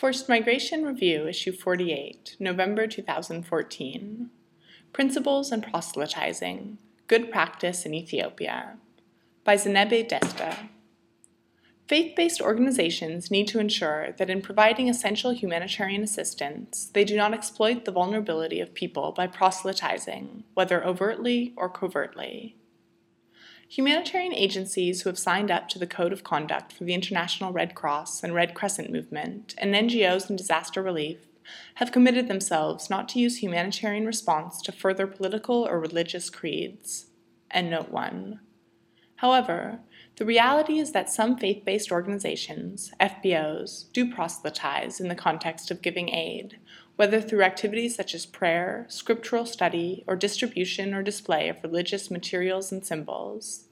Forced Migration Review, Issue 48, November 2014. Principles and Proselytizing Good Practice in Ethiopia. By Zenebe Desta. Faith based organizations need to ensure that in providing essential humanitarian assistance, they do not exploit the vulnerability of people by proselytizing, whether overtly or covertly. Humanitarian agencies who have signed up to the Code of Conduct for the International Red Cross and Red Crescent Movement, and NGOs in disaster relief, have committed themselves not to use humanitarian response to further political or religious creeds. End note 1. However, the reality is that some faith based organizations, FBOs, do proselytize in the context of giving aid, whether through activities such as prayer, scriptural study, or distribution or display of religious materials and symbols.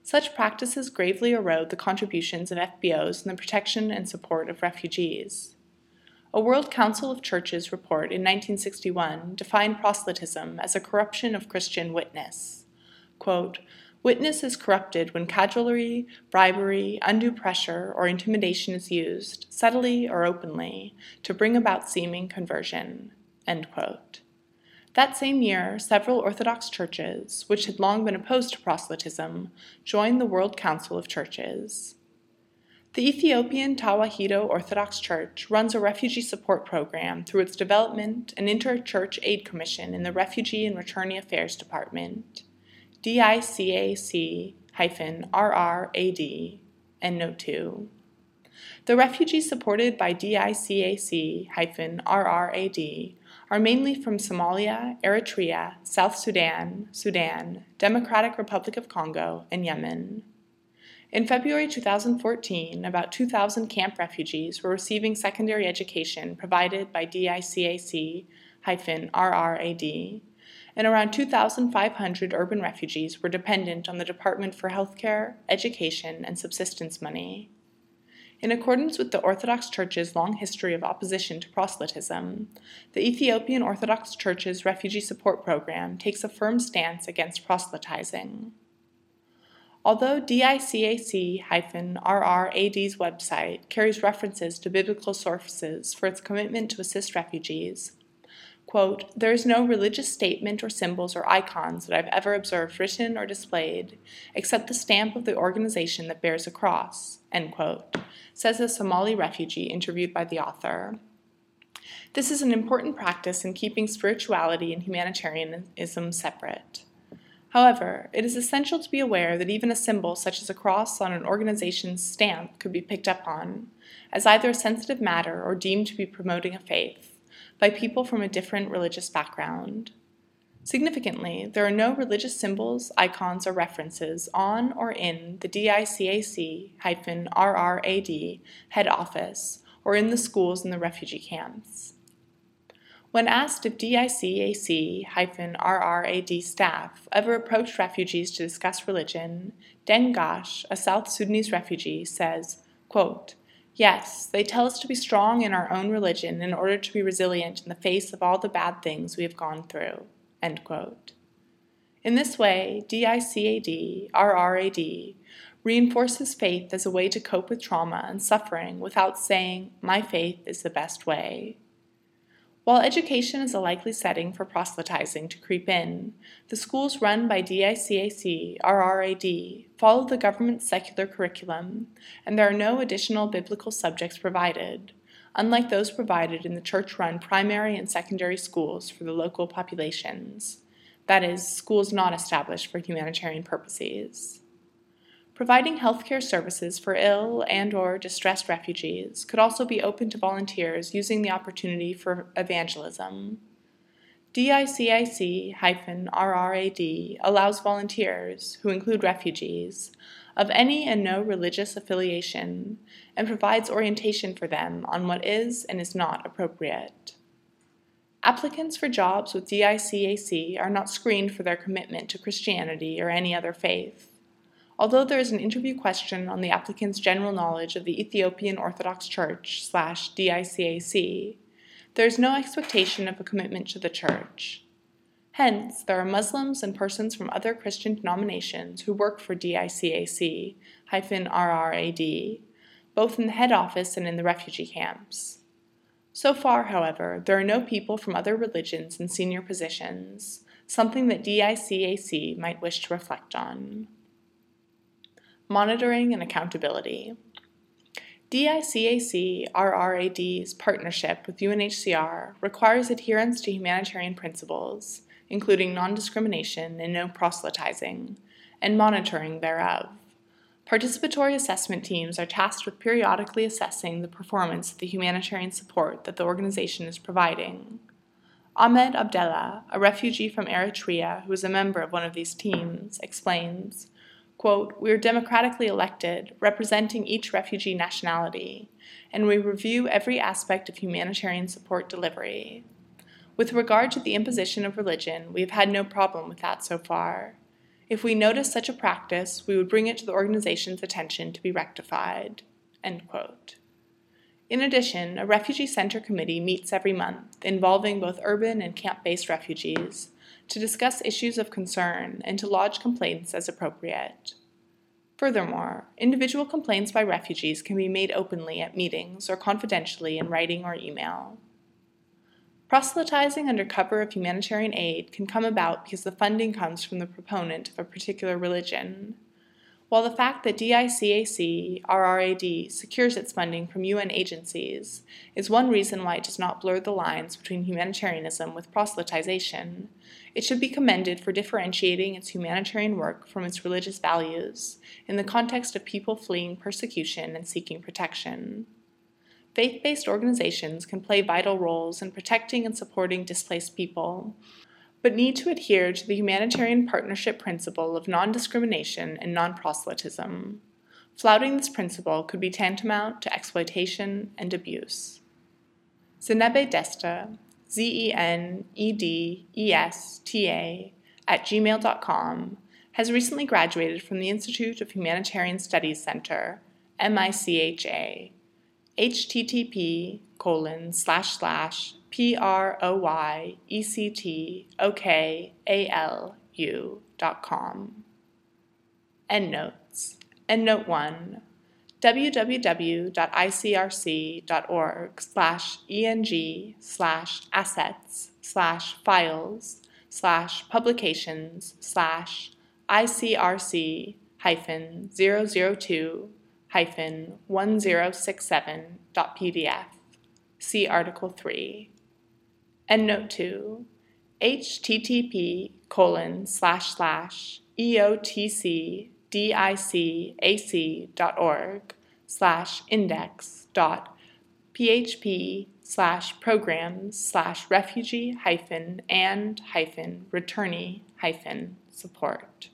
Such practices gravely erode the contributions of FBOs in the protection and support of refugees. A World Council of Churches report in 1961 defined proselytism as a corruption of Christian witness. Quote, Witness is corrupted when cajolery, bribery, undue pressure, or intimidation is used, subtly or openly, to bring about seeming conversion. That same year, several Orthodox churches, which had long been opposed to proselytism, joined the World Council of Churches. The Ethiopian Tawahedo Orthodox Church runs a refugee support program through its Development and Inter-Church Aid Commission in the Refugee and Returnee Affairs Department. DICAC RRAD, and Note 2. The refugees supported by DICAC RRAD are mainly from Somalia, Eritrea, South Sudan, Sudan, Democratic Republic of Congo, and Yemen. In February 2014, about 2,000 camp refugees were receiving secondary education provided by DICAC RRAD and around 2,500 urban refugees were dependent on the Department for Healthcare, Education, and Subsistence money. In accordance with the Orthodox Church's long history of opposition to proselytism, the Ethiopian Orthodox Church's refugee support program takes a firm stance against proselytizing. Although DICAC RRAD's website carries references to biblical sources for its commitment to assist refugees, Quote, There is no religious statement or symbols or icons that I've ever observed written or displayed, except the stamp of the organization that bears a cross, end quote, says a Somali refugee interviewed by the author. This is an important practice in keeping spirituality and humanitarianism separate. However, it is essential to be aware that even a symbol such as a cross on an organization's stamp could be picked up on, as either a sensitive matter or deemed to be promoting a faith by people from a different religious background. Significantly, there are no religious symbols, icons, or references on or in the DICAC RRAD head office or in the schools in the refugee camps. When asked if DICAC RRAD staff ever approached refugees to discuss religion, Dengash, a South Sudanese refugee, says, quote, Yes, they tell us to be strong in our own religion in order to be resilient in the face of all the bad things we have gone through. In this way, DICAC, RRAD, reinforces faith as a way to cope with trauma and suffering without saying, My faith is the best way. While education is a likely setting for proselytizing to creep in, the schools run by DICAC RRAD follow the government's secular curriculum, and there are no additional biblical subjects provided, unlike those provided in the church run primary and secondary schools for the local populations, that is, schools not established for humanitarian purposes. Providing healthcare services for ill and or distressed refugees could also be open to volunteers using the opportunity for evangelism. DICAC-RRAD allows volunteers, who include refugees, of any and no religious affiliation, and provides orientation for them on what is and is not appropriate. Applicants for jobs with DICAC are not screened for their commitment to Christianity or any other faith. Although there is an interview question on the applicant's general knowledge of the Ethiopian Orthodox Church slash DICAC, there is no expectation of a commitment to the Church. Hence, there are Muslims and persons from other Christian denominations who work for DICAC RRAD, both in the head office and in the refugee camps. So far, however, there are no people from other religions in senior positions, something that DICAC might wish to reflect on. Monitoring and accountability. DICAC RRAD's partnership with UNHCR requires adherence to humanitarian principles, including non discrimination and no proselytizing, and monitoring thereof. Participatory assessment teams are tasked with periodically assessing the performance of the humanitarian support that the organization is providing. Ahmed Abdella, a refugee from Eritrea who is a member of one of these teams, explains quote, We are democratically elected, representing each refugee nationality, and we review every aspect of humanitarian support delivery. With regard to the imposition of religion, we have had no problem with that so far. If we notice such a practice, we would bring it to the organization's attention to be rectified. In addition, a refugee center committee meets every month, involving both urban and camp based refugees, to discuss issues of concern and to lodge complaints as appropriate. Furthermore, individual complaints by refugees can be made openly at meetings or confidentially in writing or email. Proselytizing under cover of humanitarian aid can come about because the funding comes from the proponent of a particular religion. While the fact that DICAC RRAD secures its funding from UN agencies is one reason why it does not blur the lines between humanitarianism with proselytization, it should be commended for differentiating its humanitarian work from its religious values in the context of people fleeing persecution and seeking protection. Faith based organizations can play vital roles in protecting and supporting displaced people, but need to adhere to the humanitarian partnership principle of non discrimination and non proselytism. Flouting this principle could be tantamount to exploitation and abuse. Zenebe Desta, Z E N E D E S T A, at gmail.com, has recently graduated from the Institute of Humanitarian Studies Center, MICHA http colon slash slash p r o y e c t o k a l u dot com. Endnotes. Endnote 1 www.icrc.org slash eng slash assets slash files slash publications slash icrc hyphen 002 1067.pdf. See Article 3. Endnote 2. http colon slash slash eotcdicac.org slash index dot php slash programs slash refugee hyphen and hyphen returnee hyphen support.